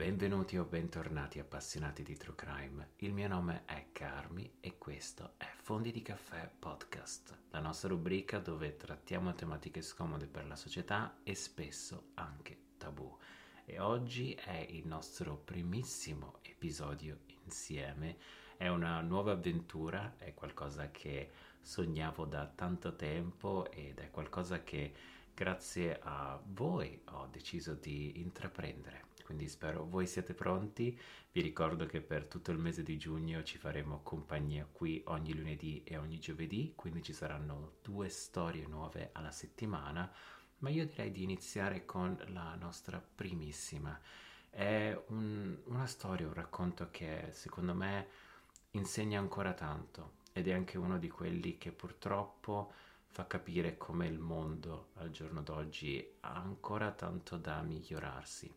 benvenuti o bentornati appassionati di True Crime. Il mio nome è Carmi e questo è Fondi di Caffè Podcast, la nostra rubrica dove trattiamo tematiche scomode per la società e spesso anche tabù. E oggi è il nostro primissimo episodio insieme, è una nuova avventura, è qualcosa che sognavo da tanto tempo ed è qualcosa che grazie a voi ho deciso di intraprendere quindi spero voi siate pronti. Vi ricordo che per tutto il mese di giugno ci faremo compagnia qui ogni lunedì e ogni giovedì, quindi ci saranno due storie nuove alla settimana, ma io direi di iniziare con la nostra primissima. È un, una storia, un racconto che secondo me insegna ancora tanto ed è anche uno di quelli che purtroppo fa capire come il mondo al giorno d'oggi ha ancora tanto da migliorarsi.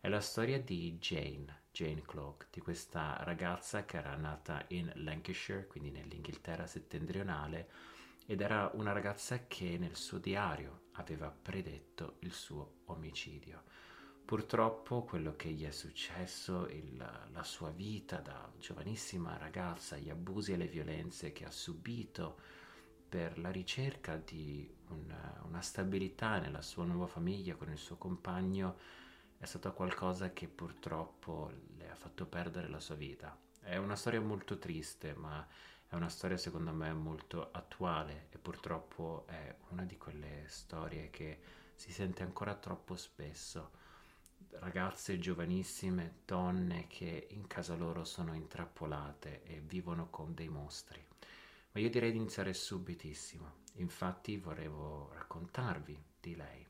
È la storia di Jane, Jane Cloak, di questa ragazza che era nata in Lancashire, quindi nell'Inghilterra settentrionale, ed era una ragazza che nel suo diario aveva predetto il suo omicidio. Purtroppo quello che gli è successo, il, la sua vita da giovanissima ragazza, gli abusi e le violenze che ha subito per la ricerca di una, una stabilità nella sua nuova famiglia con il suo compagno, è stato qualcosa che purtroppo le ha fatto perdere la sua vita. È una storia molto triste, ma è una storia secondo me molto attuale e purtroppo è una di quelle storie che si sente ancora troppo spesso. Ragazze giovanissime, donne che in casa loro sono intrappolate e vivono con dei mostri. Ma io direi di iniziare subitissimo. Infatti volevo raccontarvi di lei.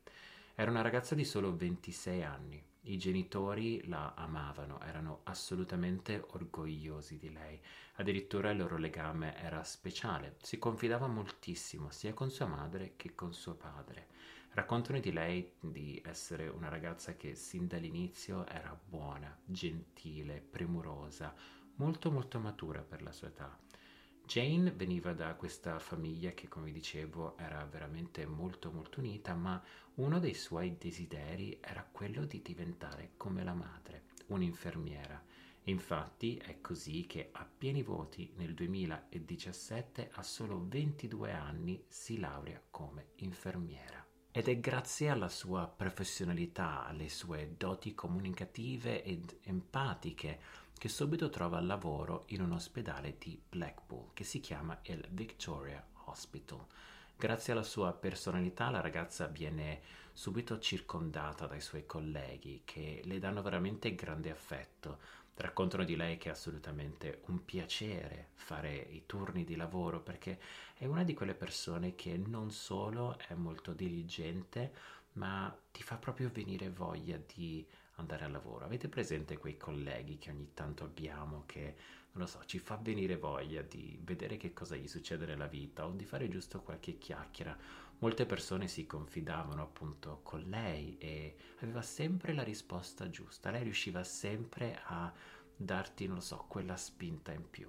Era una ragazza di solo 26 anni. I genitori la amavano, erano assolutamente orgogliosi di lei. Addirittura il loro legame era speciale. Si confidava moltissimo sia con sua madre che con suo padre. Raccontano di lei di essere una ragazza che sin dall'inizio era buona, gentile, premurosa, molto molto matura per la sua età. Jane veniva da questa famiglia che, come dicevo, era veramente molto molto unita, ma uno dei suoi desideri era quello di diventare come la madre, un'infermiera. Infatti è così che a pieni voti nel 2017, a solo 22 anni, si laurea come infermiera. Ed è grazie alla sua professionalità, alle sue doti comunicative ed empatiche che subito trova lavoro in un ospedale di Blackpool che si chiama il Victoria Hospital. Grazie alla sua personalità la ragazza viene subito circondata dai suoi colleghi che le danno veramente grande affetto. Raccontano di lei che è assolutamente un piacere fare i turni di lavoro perché è una di quelle persone che non solo è molto diligente, ma ti fa proprio venire voglia di andare al lavoro. Avete presente quei colleghi che ogni tanto abbiamo che, non lo so, ci fa venire voglia di vedere che cosa gli succede nella vita o di fare giusto qualche chiacchiera? Molte persone si confidavano appunto con lei e aveva sempre la risposta giusta. Lei riusciva sempre a darti, non lo so, quella spinta in più.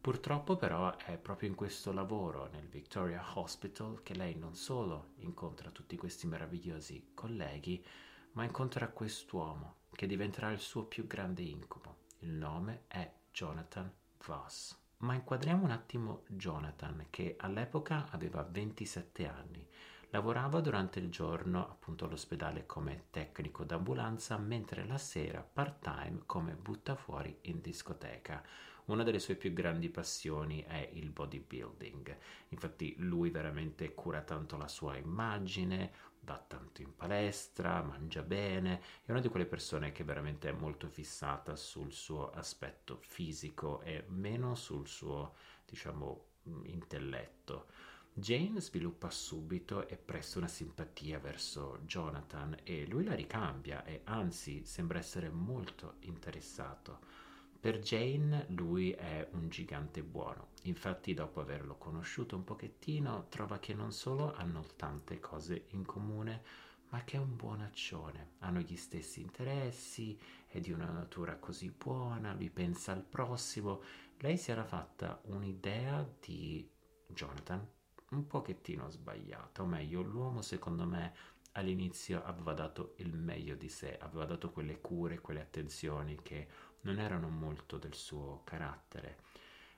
Purtroppo però è proprio in questo lavoro nel Victoria Hospital che lei non solo incontra tutti questi meravigliosi colleghi, ma incontra quest'uomo che diventerà il suo più grande incubo. Il nome è Jonathan Voss. Ma inquadriamo un attimo Jonathan, che all'epoca aveva 27 anni. Lavorava durante il giorno appunto all'ospedale come tecnico d'ambulanza, mentre la sera part-time come buttafuori in discoteca. Una delle sue più grandi passioni è il bodybuilding. Infatti lui veramente cura tanto la sua immagine, va tanto in palestra, mangia bene, è una di quelle persone che veramente è molto fissata sul suo aspetto fisico e meno sul suo, diciamo, intelletto. Jane sviluppa subito e presto una simpatia verso Jonathan e lui la ricambia e anzi sembra essere molto interessato. Per Jane lui è un gigante buono, infatti dopo averlo conosciuto un pochettino trova che non solo hanno tante cose in comune, ma che è un buonaccione, hanno gli stessi interessi, è di una natura così buona, lui pensa al prossimo. Lei si era fatta un'idea di Jonathan un pochettino sbagliata, o meglio, l'uomo secondo me all'inizio aveva dato il meglio di sé, aveva dato quelle cure, quelle attenzioni che non erano molto del suo carattere.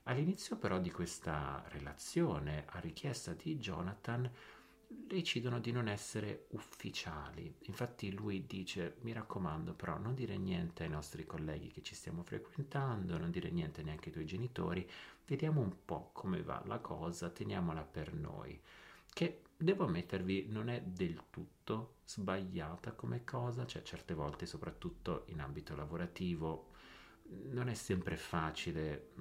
All'inizio però di questa relazione, a richiesta di Jonathan, decidono di non essere ufficiali. Infatti lui dice, mi raccomando però non dire niente ai nostri colleghi che ci stiamo frequentando, non dire niente neanche ai tuoi genitori, vediamo un po' come va la cosa, teniamola per noi. Che devo ammettervi non è del tutto sbagliata come cosa, cioè certe volte soprattutto in ambito lavorativo non è sempre facile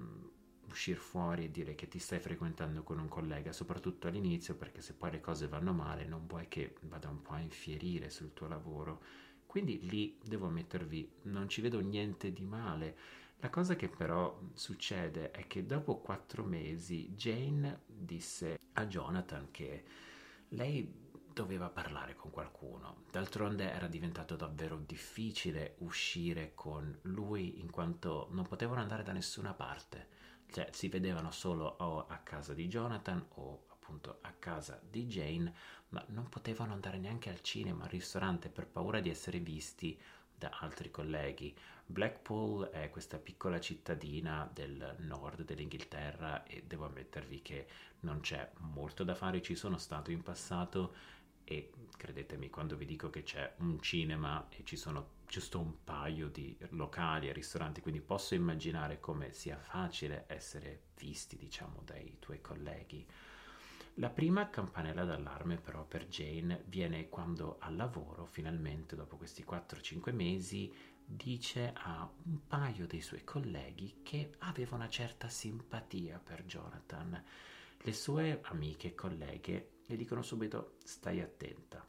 uscire fuori e dire che ti stai frequentando con un collega, soprattutto all'inizio, perché se poi le cose vanno male non vuoi che vada un po' a infierire sul tuo lavoro. Quindi lì devo ammettervi, non ci vedo niente di male. La cosa che però succede è che dopo quattro mesi Jane disse a Jonathan che lei doveva parlare con qualcuno. D'altronde era diventato davvero difficile uscire con lui in quanto non potevano andare da nessuna parte cioè si vedevano solo o a casa di Jonathan o appunto a casa di Jane, ma non potevano andare neanche al cinema, al ristorante per paura di essere visti da altri colleghi. Blackpool è questa piccola cittadina del nord dell'Inghilterra e devo ammettervi che non c'è molto da fare, ci sono stato in passato e credetemi quando vi dico che c'è un cinema e ci sono giusto un paio di locali e ristoranti, quindi posso immaginare come sia facile essere visti, diciamo, dai tuoi colleghi. La prima campanella d'allarme però per Jane viene quando al lavoro, finalmente dopo questi 4-5 mesi, dice a un paio dei suoi colleghi che aveva una certa simpatia per Jonathan. Le sue amiche e colleghe le dicono subito stai attenta.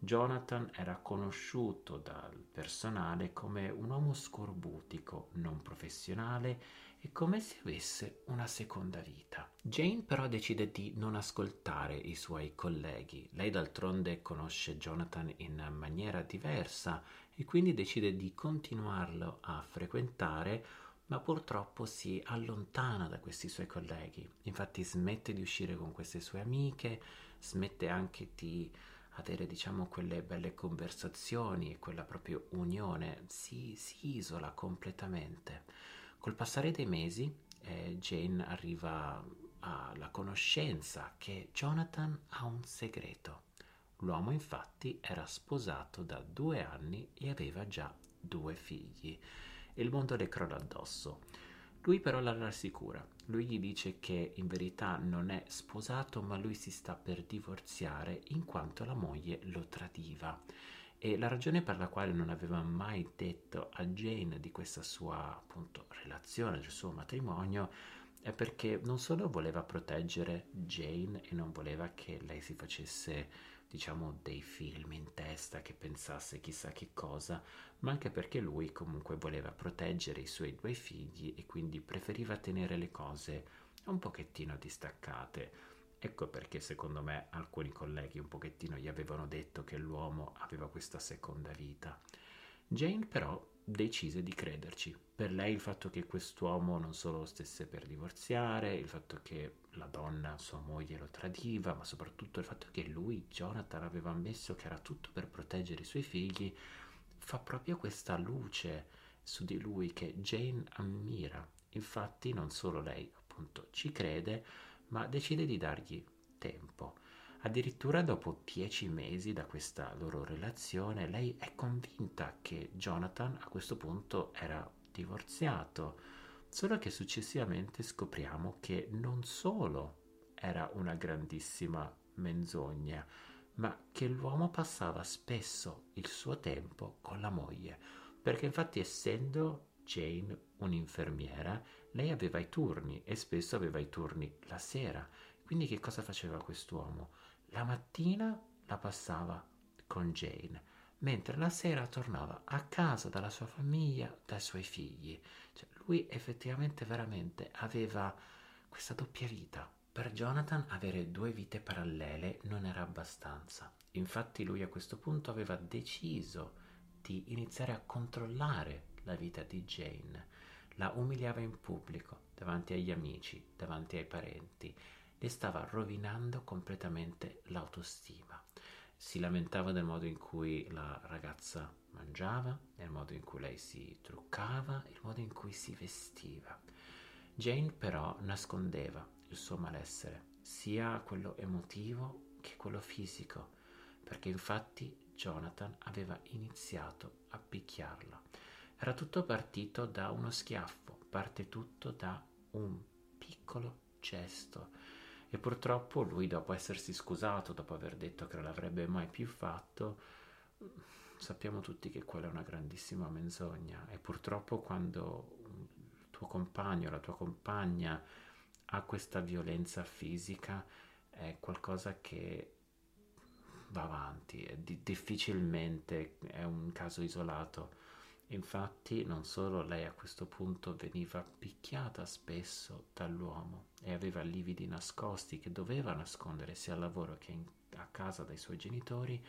Jonathan era conosciuto dal personale come un uomo scorbutico, non professionale e come se avesse una seconda vita. Jane però decide di non ascoltare i suoi colleghi. Lei d'altronde conosce Jonathan in maniera diversa e quindi decide di continuarlo a frequentare ma purtroppo si allontana da questi suoi colleghi. Infatti smette di uscire con queste sue amiche, smette anche di avere diciamo quelle belle conversazioni e quella proprio unione, si, si isola completamente. Col passare dei mesi eh, Jane arriva alla conoscenza che Jonathan ha un segreto. L'uomo infatti era sposato da due anni e aveva già due figli il mondo le crolla addosso. Lui però la rassicura. Lui gli dice che in verità non è sposato, ma lui si sta per divorziare in quanto la moglie lo tradiva. E la ragione per la quale non aveva mai detto a Jane di questa sua appunto relazione, del suo matrimonio, è perché non solo voleva proteggere Jane e non voleva che lei si facesse diciamo dei film in testa che pensasse chissà che cosa, ma anche perché lui comunque voleva proteggere i suoi due figli e quindi preferiva tenere le cose un pochettino distaccate. Ecco perché secondo me alcuni colleghi un pochettino gli avevano detto che l'uomo aveva questa seconda vita. Jane però decise di crederci. Per lei il fatto che quest'uomo non solo stesse per divorziare, il fatto che la donna, sua moglie, lo tradiva, ma soprattutto il fatto che lui, Jonathan, aveva ammesso che era tutto per proteggere i suoi figli, fa proprio questa luce su di lui che Jane ammira. Infatti non solo lei appunto ci crede, ma decide di dargli tempo. Addirittura dopo dieci mesi da questa loro relazione, lei è convinta che Jonathan a questo punto era divorziato, solo che successivamente scopriamo che non solo era una grandissima menzogna, ma che l'uomo passava spesso il suo tempo con la moglie, perché infatti essendo Jane un'infermiera, lei aveva i turni e spesso aveva i turni la sera. Quindi che cosa faceva quest'uomo? La mattina la passava con Jane, mentre la sera tornava a casa dalla sua famiglia, dai suoi figli. Cioè, lui effettivamente veramente aveva questa doppia vita. Per Jonathan avere due vite parallele non era abbastanza. Infatti lui a questo punto aveva deciso di iniziare a controllare la vita di Jane. La umiliava in pubblico, davanti agli amici, davanti ai parenti le stava rovinando completamente l'autostima. si lamentava del modo in cui la ragazza mangiava, del modo in cui lei si truccava, il modo in cui si vestiva. Jane però nascondeva il suo malessere, sia quello emotivo che quello fisico, perché infatti Jonathan aveva iniziato a picchiarla. Era tutto partito da uno schiaffo, parte tutto da un piccolo gesto. E purtroppo lui, dopo essersi scusato, dopo aver detto che non l'avrebbe mai più fatto, sappiamo tutti che quella è una grandissima menzogna. E purtroppo quando il tuo compagno, la tua compagna ha questa violenza fisica, è qualcosa che va avanti, è di- difficilmente è un caso isolato. Infatti non solo lei a questo punto veniva picchiata spesso dall'uomo e aveva lividi nascosti che doveva nascondere sia al lavoro che in, a casa dai suoi genitori,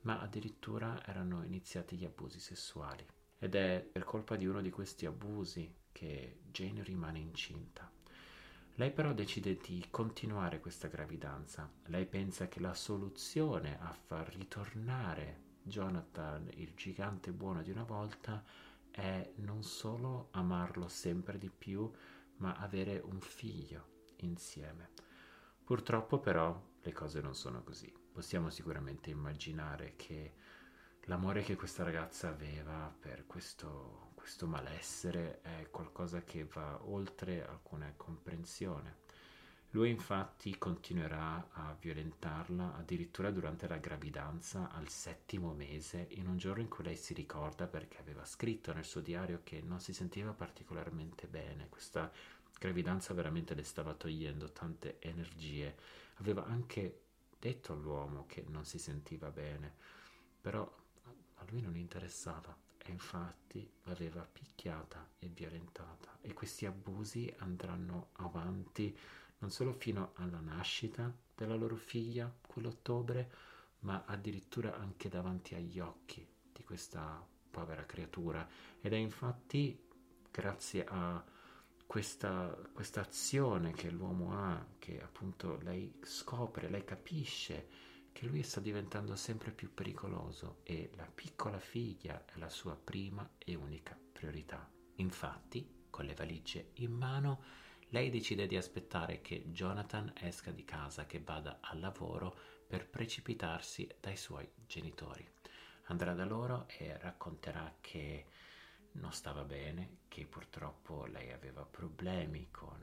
ma addirittura erano iniziati gli abusi sessuali. Ed è per colpa di uno di questi abusi che Jane rimane incinta. Lei però decide di continuare questa gravidanza. Lei pensa che la soluzione a far ritornare Jonathan, il gigante buono di una volta, è non solo amarlo sempre di più, ma avere un figlio insieme. Purtroppo però le cose non sono così. Possiamo sicuramente immaginare che l'amore che questa ragazza aveva per questo, questo malessere è qualcosa che va oltre alcuna comprensione. Lui infatti continuerà a violentarla addirittura durante la gravidanza al settimo mese, in un giorno in cui lei si ricorda perché aveva scritto nel suo diario che non si sentiva particolarmente bene, questa gravidanza veramente le stava togliendo tante energie. Aveva anche detto all'uomo che non si sentiva bene, però a lui non interessava e infatti l'aveva picchiata e violentata e questi abusi andranno avanti non solo fino alla nascita della loro figlia quell'ottobre, ma addirittura anche davanti agli occhi di questa povera creatura. Ed è infatti grazie a questa, questa azione che l'uomo ha, che appunto lei scopre, lei capisce che lui sta diventando sempre più pericoloso e la piccola figlia è la sua prima e unica priorità. Infatti, con le valigie in mano, lei decide di aspettare che Jonathan esca di casa, che vada al lavoro per precipitarsi dai suoi genitori. Andrà da loro e racconterà che non stava bene, che purtroppo lei aveva problemi con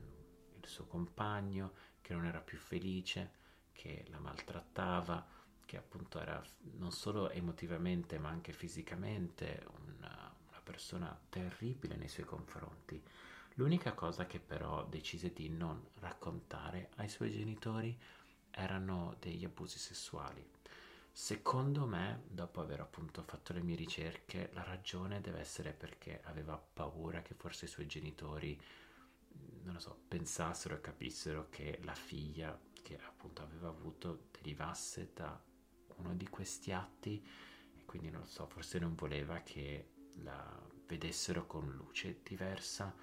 il suo compagno, che non era più felice, che la maltrattava, che appunto era non solo emotivamente ma anche fisicamente una, una persona terribile nei suoi confronti. L'unica cosa che però decise di non raccontare ai suoi genitori erano degli abusi sessuali. Secondo me, dopo aver appunto fatto le mie ricerche, la ragione deve essere perché aveva paura che forse i suoi genitori, non lo so, pensassero e capissero che la figlia che appunto aveva avuto derivasse da uno di questi atti e quindi non lo so, forse non voleva che la vedessero con luce diversa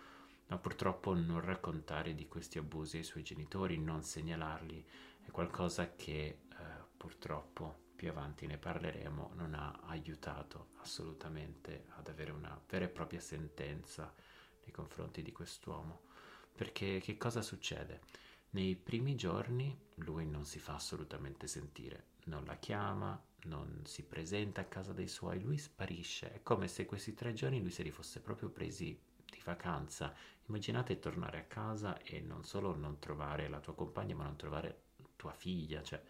ma purtroppo non raccontare di questi abusi ai suoi genitori, non segnalarli, è qualcosa che eh, purtroppo più avanti ne parleremo, non ha aiutato assolutamente ad avere una vera e propria sentenza nei confronti di quest'uomo. Perché che cosa succede? Nei primi giorni lui non si fa assolutamente sentire, non la chiama, non si presenta a casa dei suoi, lui sparisce. È come se questi tre giorni lui se li fosse proprio presi vacanza. Immaginate tornare a casa e non solo non trovare la tua compagna, ma non trovare tua figlia, cioè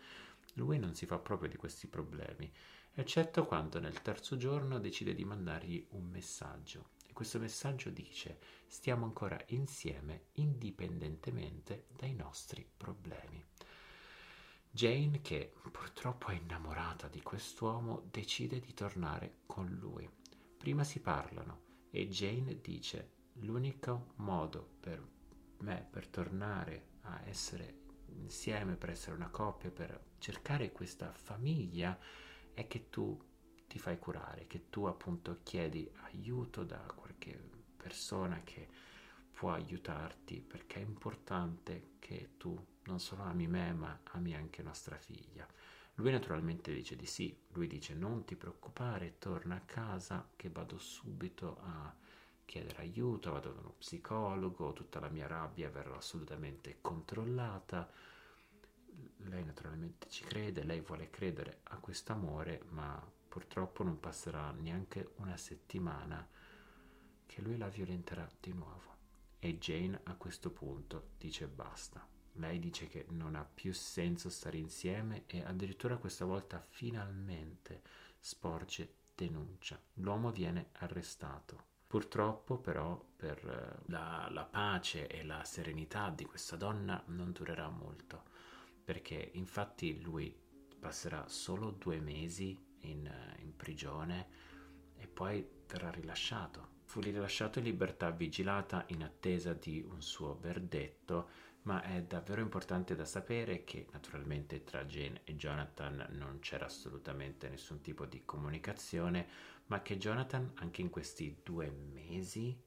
lui non si fa proprio di questi problemi, eccetto quando nel terzo giorno decide di mandargli un messaggio. E questo messaggio dice: Stiamo ancora insieme indipendentemente dai nostri problemi. Jane, che purtroppo è innamorata di quest'uomo, decide di tornare con lui. Prima si parlano e Jane dice l'unico modo per me per tornare a essere insieme, per essere una coppia, per cercare questa famiglia è che tu ti fai curare, che tu appunto chiedi aiuto da qualche persona che può aiutarti perché è importante che tu non solo ami me ma ami anche nostra figlia. Lui naturalmente dice di sì, lui dice non ti preoccupare, torna a casa che vado subito a chiedere aiuto, vado da uno psicologo, tutta la mia rabbia verrà assolutamente controllata. Lei naturalmente ci crede, lei vuole credere a questo amore, ma purtroppo non passerà neanche una settimana che lui la violenterà di nuovo. E Jane a questo punto dice basta. Lei dice che non ha più senso stare insieme e addirittura questa volta finalmente sporge denuncia. L'uomo viene arrestato. Purtroppo però per eh, la, la, pace e la serenità di questa donna non durerà molto, perché infatti lui passerà solo due mesi in, in prigione e poi verrà rilasciato. Fu rilasciato in libertà vigilata in attesa di un suo verdetto, ma è davvero importante da sapere che naturalmente tra Jane e Jonathan non c'era assolutamente nessun tipo di comunicazione, ma che Jonathan anche in questi due mesi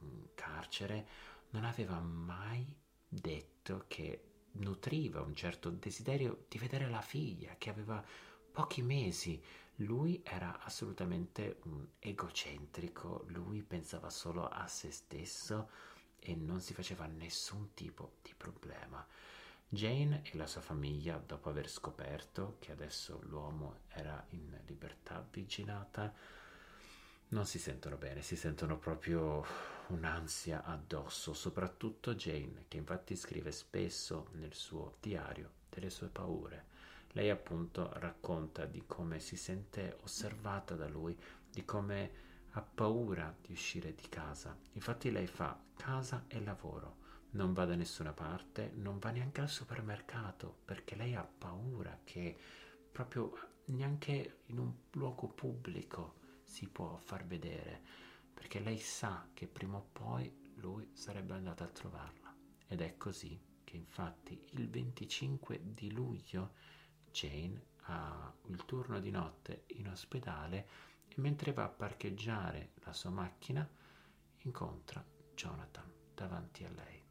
in carcere non aveva mai detto che nutriva un certo desiderio di vedere la figlia, che aveva pochi mesi. Lui era assolutamente un egocentrico, lui pensava solo a se stesso e non si faceva nessun tipo di problema. Jane e la sua famiglia, dopo aver scoperto che adesso l'uomo era in libertà vigilata, non si sentono bene, si sentono proprio un'ansia addosso, soprattutto Jane, che infatti scrive spesso nel suo diario delle sue paure. Lei appunto racconta di come si sente osservata da lui, di come ha paura di uscire di casa. Infatti lei fa casa e lavoro, non va da nessuna parte, non va neanche al supermercato perché lei ha paura che proprio neanche in un luogo pubblico si può far vedere, perché lei sa che prima o poi lui sarebbe andato a trovarla. Ed è così che infatti il 25 di luglio Jane ha il turno di notte in ospedale e mentre va a parcheggiare la sua macchina incontra Jonathan davanti a lei.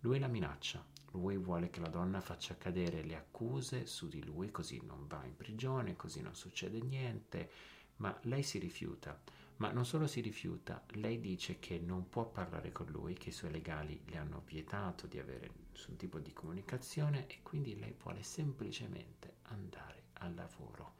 Lui la minaccia, lui vuole che la donna faccia cadere le accuse su di lui così non va in prigione, così non succede niente, ma lei si rifiuta. Ma non solo si rifiuta, lei dice che non può parlare con lui, che i suoi legali le hanno vietato di avere nessun tipo di comunicazione e quindi lei vuole semplicemente andare al lavoro.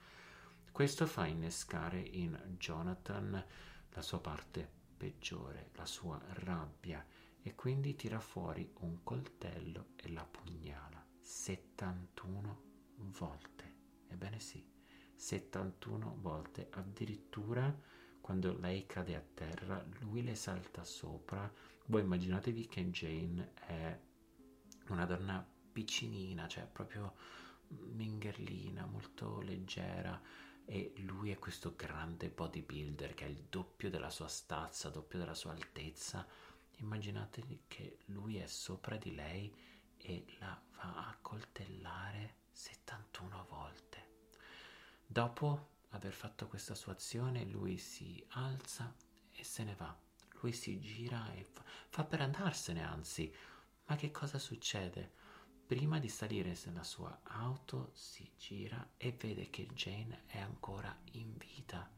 Questo fa innescare in Jonathan la sua parte peggiore, la sua rabbia, e quindi tira fuori un coltello e la pugnala 71 volte. Ebbene sì, 71 volte, addirittura quando lei cade a terra, lui le salta sopra. Voi immaginatevi che Jane è una donna piccinina, cioè proprio mingherlina, molto leggera e lui è questo grande bodybuilder che ha il doppio della sua stazza, doppio della sua altezza. Immaginate che lui è sopra di lei e la va a coltellare 71 volte. Dopo aver fatto questa sua azione, lui si alza e se ne va. Lui si gira e fa, fa per andarsene, anzi. Ma che cosa succede? Prima di salire nella sua auto si gira e vede che Jane è ancora in vita.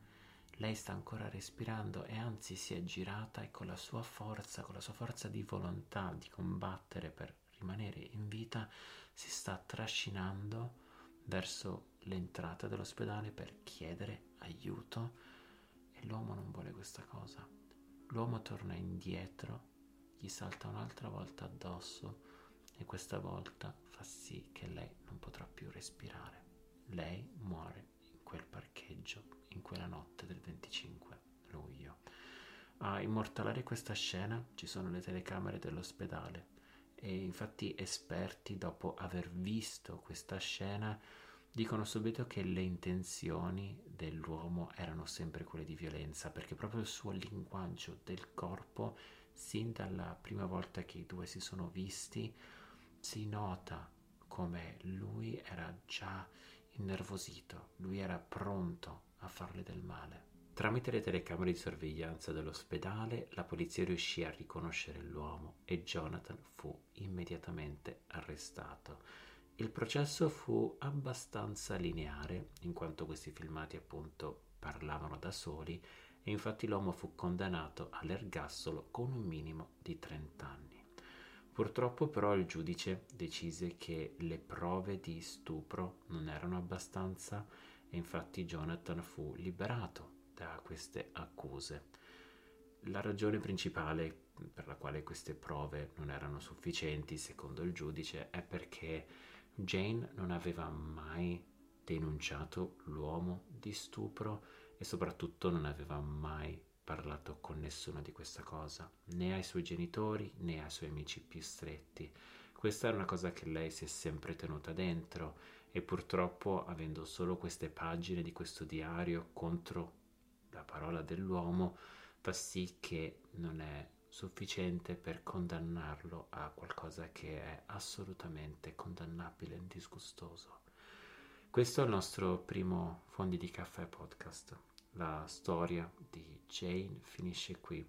Lei sta ancora respirando e anzi si è girata e con la sua forza, con la sua forza di volontà di combattere per rimanere in vita, si sta trascinando verso l'entrata dell'ospedale per chiedere aiuto e l'uomo non vuole questa cosa. L'uomo torna indietro, gli salta un'altra volta addosso e questa volta fa sì che lei non potrà più respirare. Lei muore in quel parcheggio in quella notte del 25 luglio. A immortalare questa scena ci sono le telecamere dell'ospedale e infatti esperti dopo aver visto questa scena dicono subito che le intenzioni dell'uomo erano sempre quelle di violenza perché proprio il suo linguaggio del corpo sin dalla prima volta che i due si sono visti si nota come lui era già innervosito, lui era pronto a farle del male. Tramite le telecamere di sorveglianza dell'ospedale la polizia riuscì a riconoscere l'uomo e Jonathan fu immediatamente arrestato Il processo fu abbastanza lineare, in quanto questi filmati appunto parlavano da soli e infatti l'uomo fu condannato all'ergastolo con un minimo di 30 anni. Purtroppo però il giudice decise che le prove di stupro non erano abbastanza e infatti Jonathan fu liberato da queste accuse. La ragione principale per la quale queste prove non erano sufficienti, secondo il giudice, è perché Jane non aveva mai denunciato l'uomo di stupro e soprattutto non aveva mai parlato con nessuno di questa cosa, né ai suoi genitori né ai suoi amici più stretti. Questa era una cosa che lei si è sempre tenuta dentro e purtroppo avendo solo queste pagine di questo diario contro la parola dell'uomo fa sì che non è sufficiente per condannarlo a qualcosa che è assolutamente condannabile e disgustoso. Questo è il nostro primo Fondi di Caffè podcast. La storia di Jane finisce qui.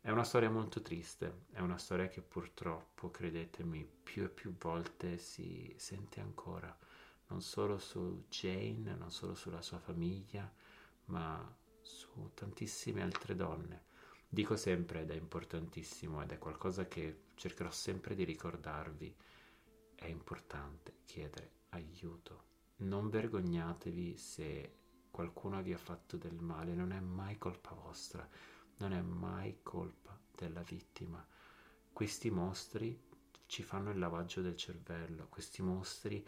È una storia molto triste, è una storia che purtroppo, credetemi, più e più volte si sente ancora, non solo su Jane, non solo sulla sua famiglia, ma su tantissime altre donne. Dico sempre ed è importantissimo ed è qualcosa che cercherò sempre di ricordarvi, è importante chiedere aiuto. Non vergognatevi se qualcuno vi ha fatto del male, non è mai colpa vostra, non è mai colpa della vittima. Questi mostri ci fanno il lavaggio del cervello, questi mostri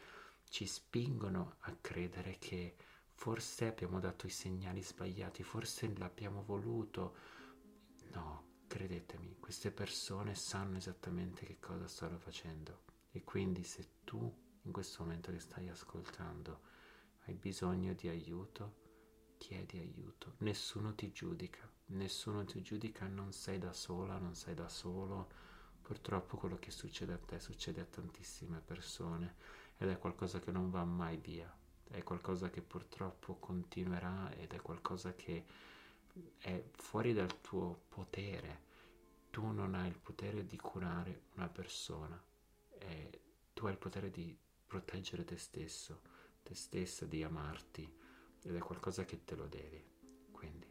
ci spingono a credere che forse abbiamo dato i segnali sbagliati, forse l'abbiamo voluto. No, credetemi, queste persone sanno esattamente che cosa stanno facendo e quindi se tu in questo momento che stai ascoltando hai bisogno di aiuto, chiedi aiuto. Nessuno ti giudica, nessuno ti giudica, non sei da sola, non sei da solo. Purtroppo quello che succede a te succede a tantissime persone ed è qualcosa che non va mai via è qualcosa che purtroppo continuerà ed è qualcosa che è fuori dal tuo potere. Tu non hai il potere di curare una persona, e tu hai il potere di proteggere te stesso, te stessa, di amarti ed è qualcosa che te lo devi. Quindi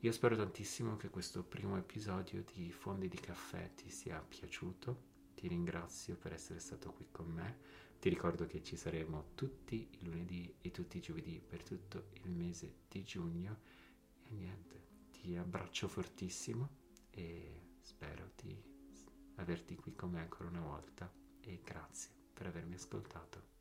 io spero tantissimo che questo primo episodio di Fondi di Caffè ti sia piaciuto. Ti ringrazio per essere stato qui con me ti ricordo che ci saremo tutti i lunedì e tutti i giovedì per tutto il mese di giugno e niente, ti abbraccio fortissimo e spero di averti qui con me ancora una volta e grazie per avermi ascoltato.